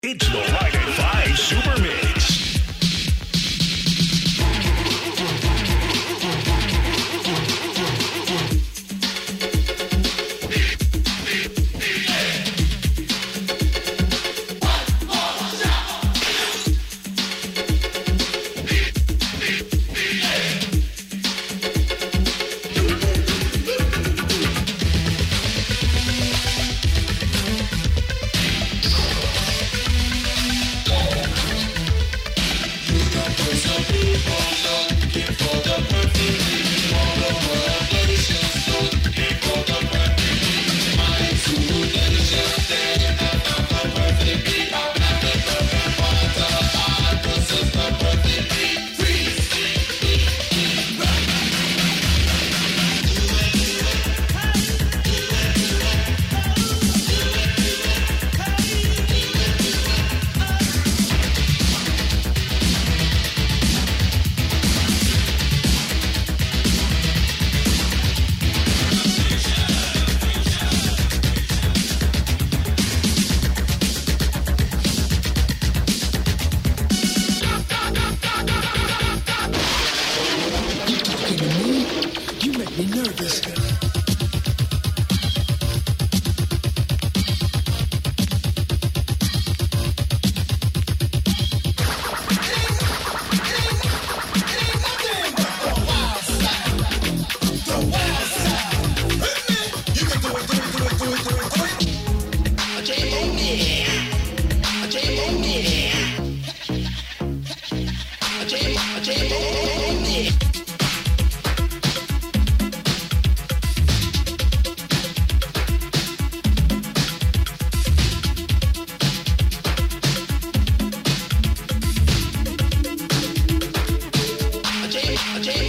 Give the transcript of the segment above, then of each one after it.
It's the at 5 Super Mix.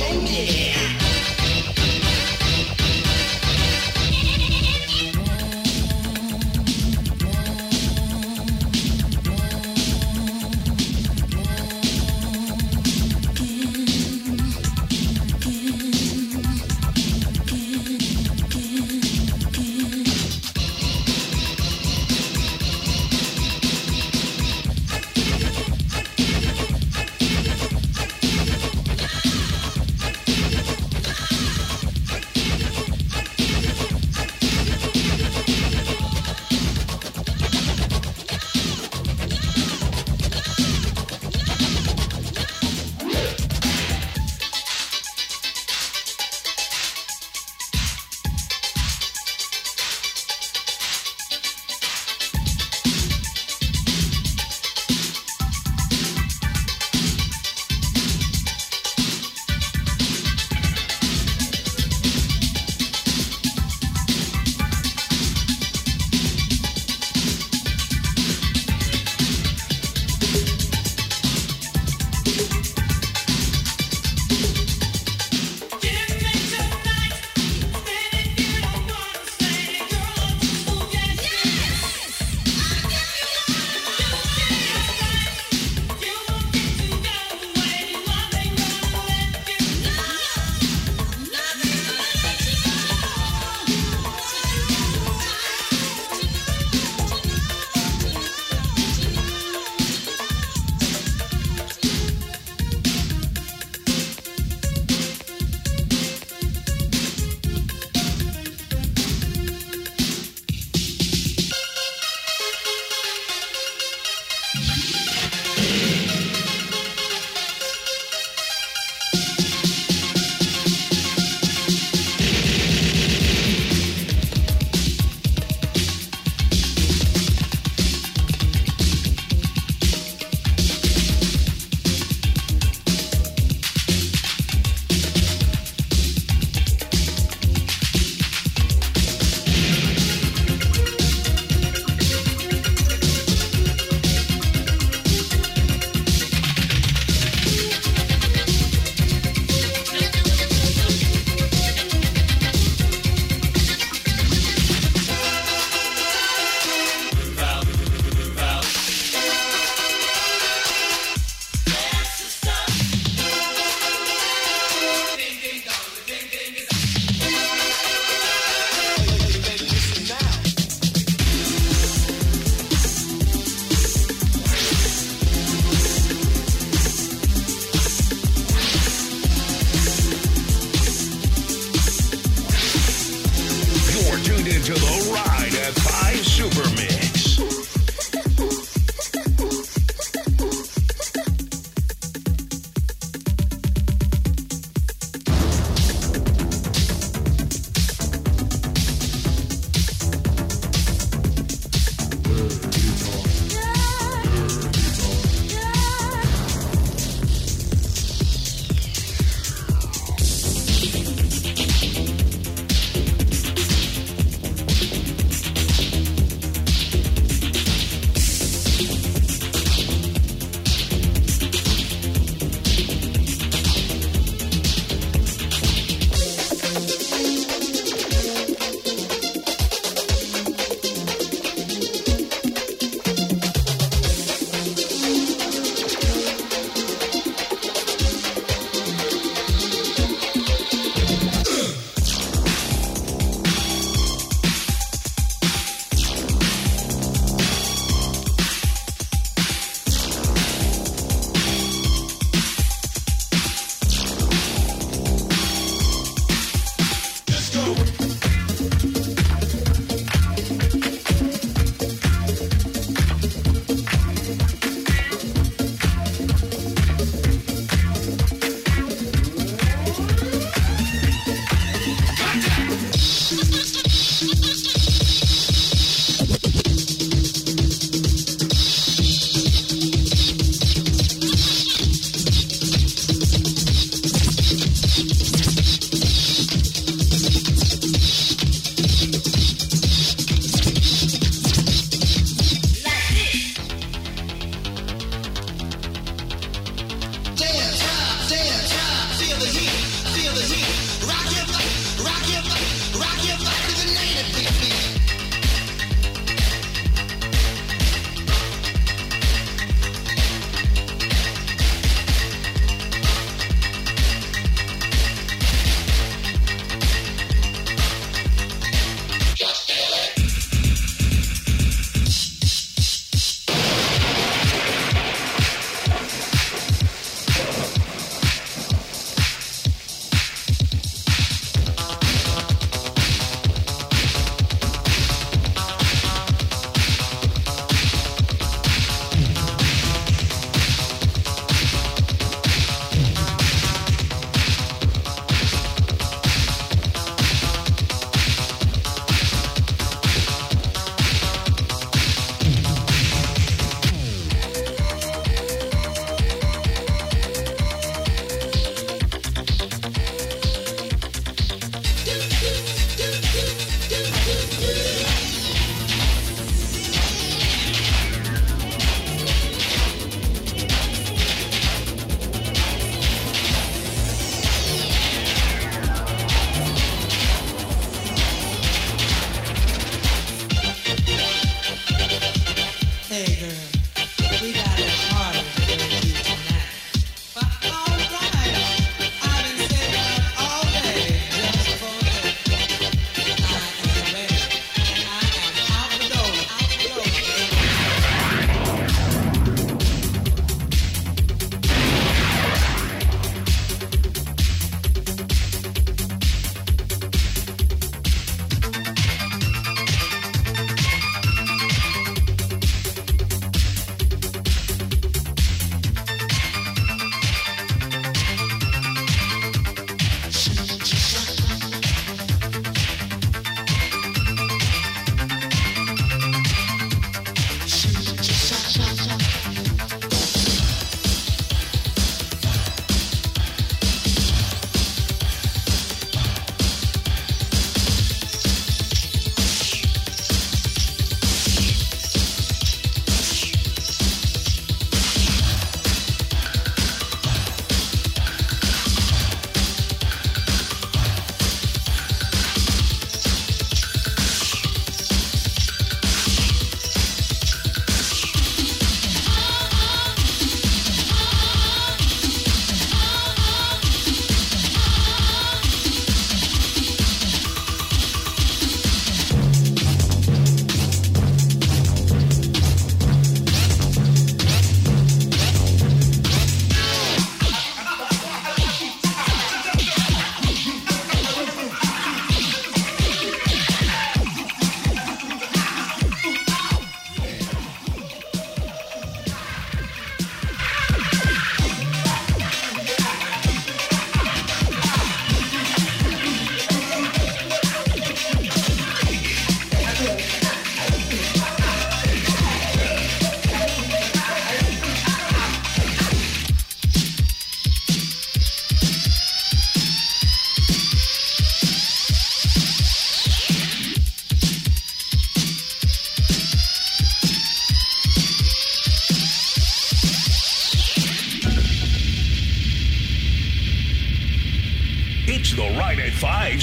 Enemy.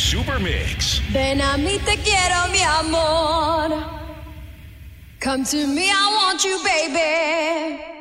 Super Mix. Ven a mí te quiero, mi amor. Come to me, I want you, baby.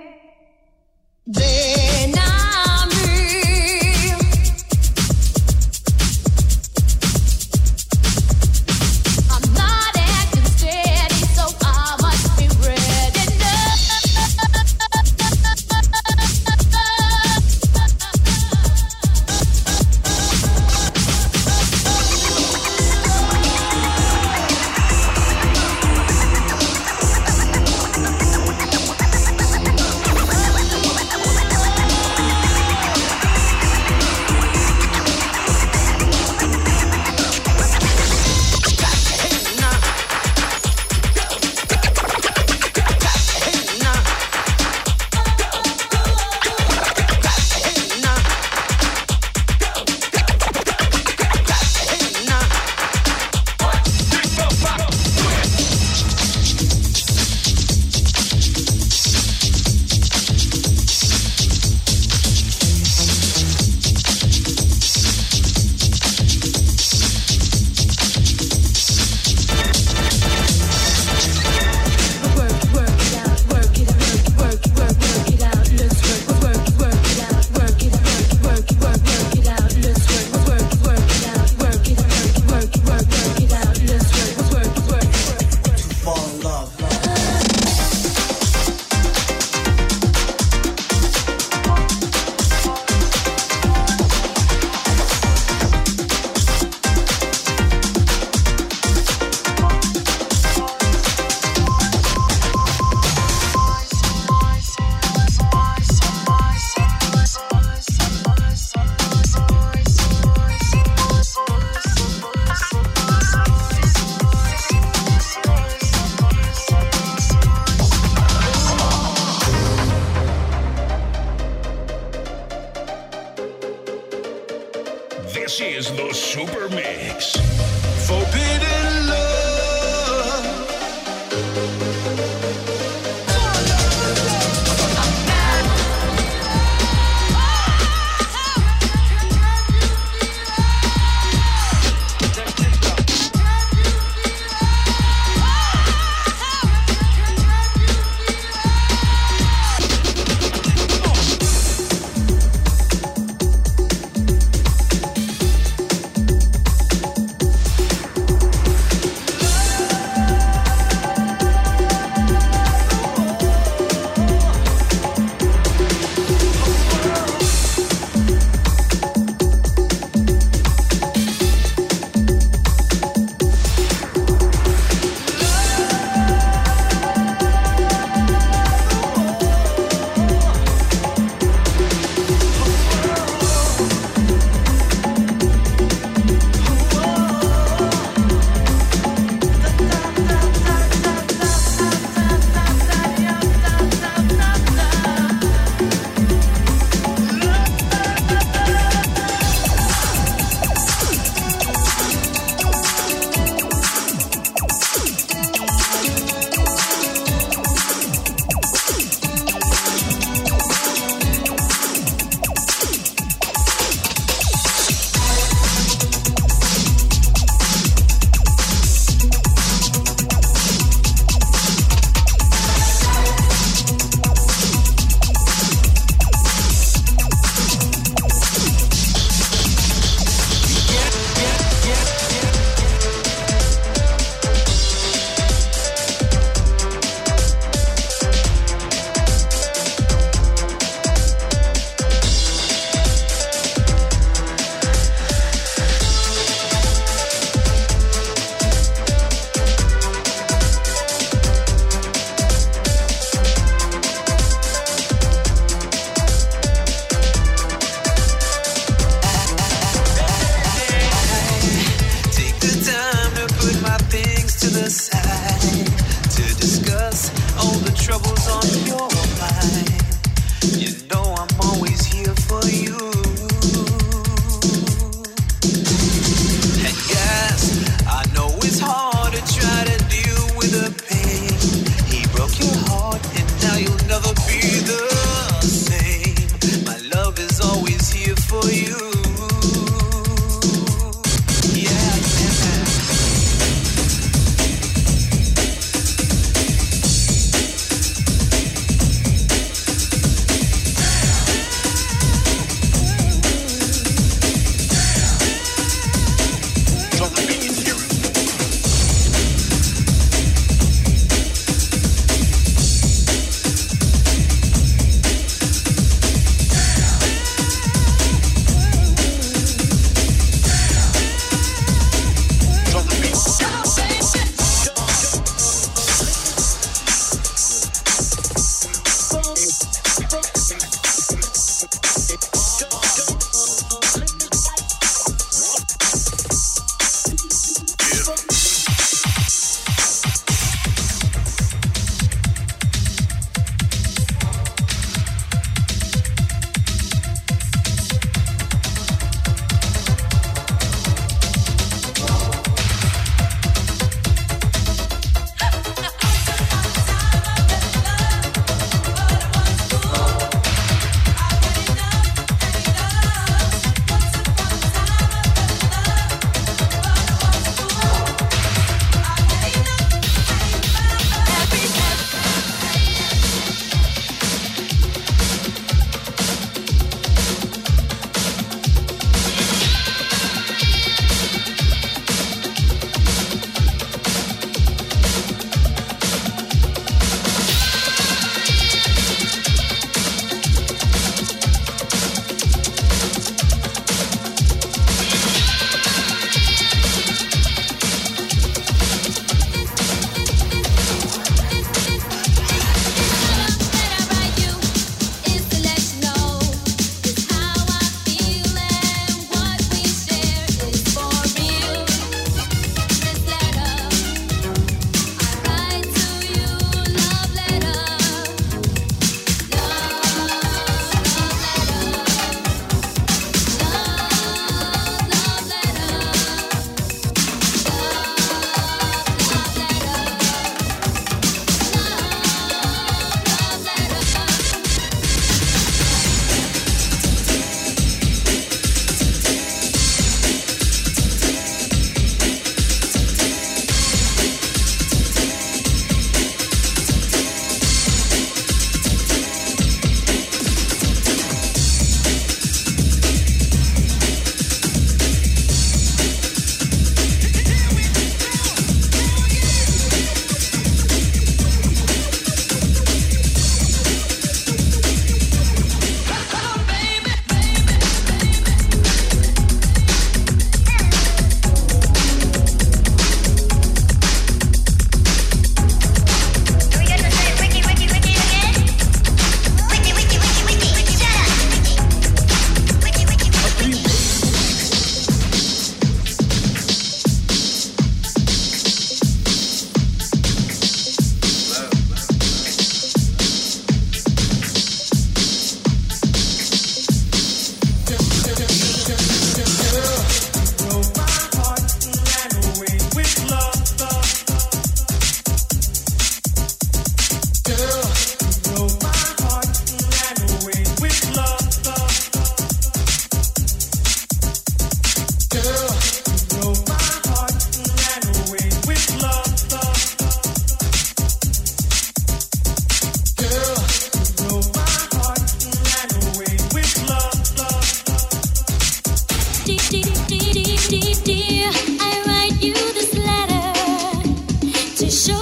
to show.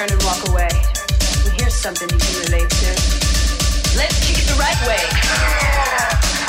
turn and walk away. And here's something you can relate to. Let's kick it the right way.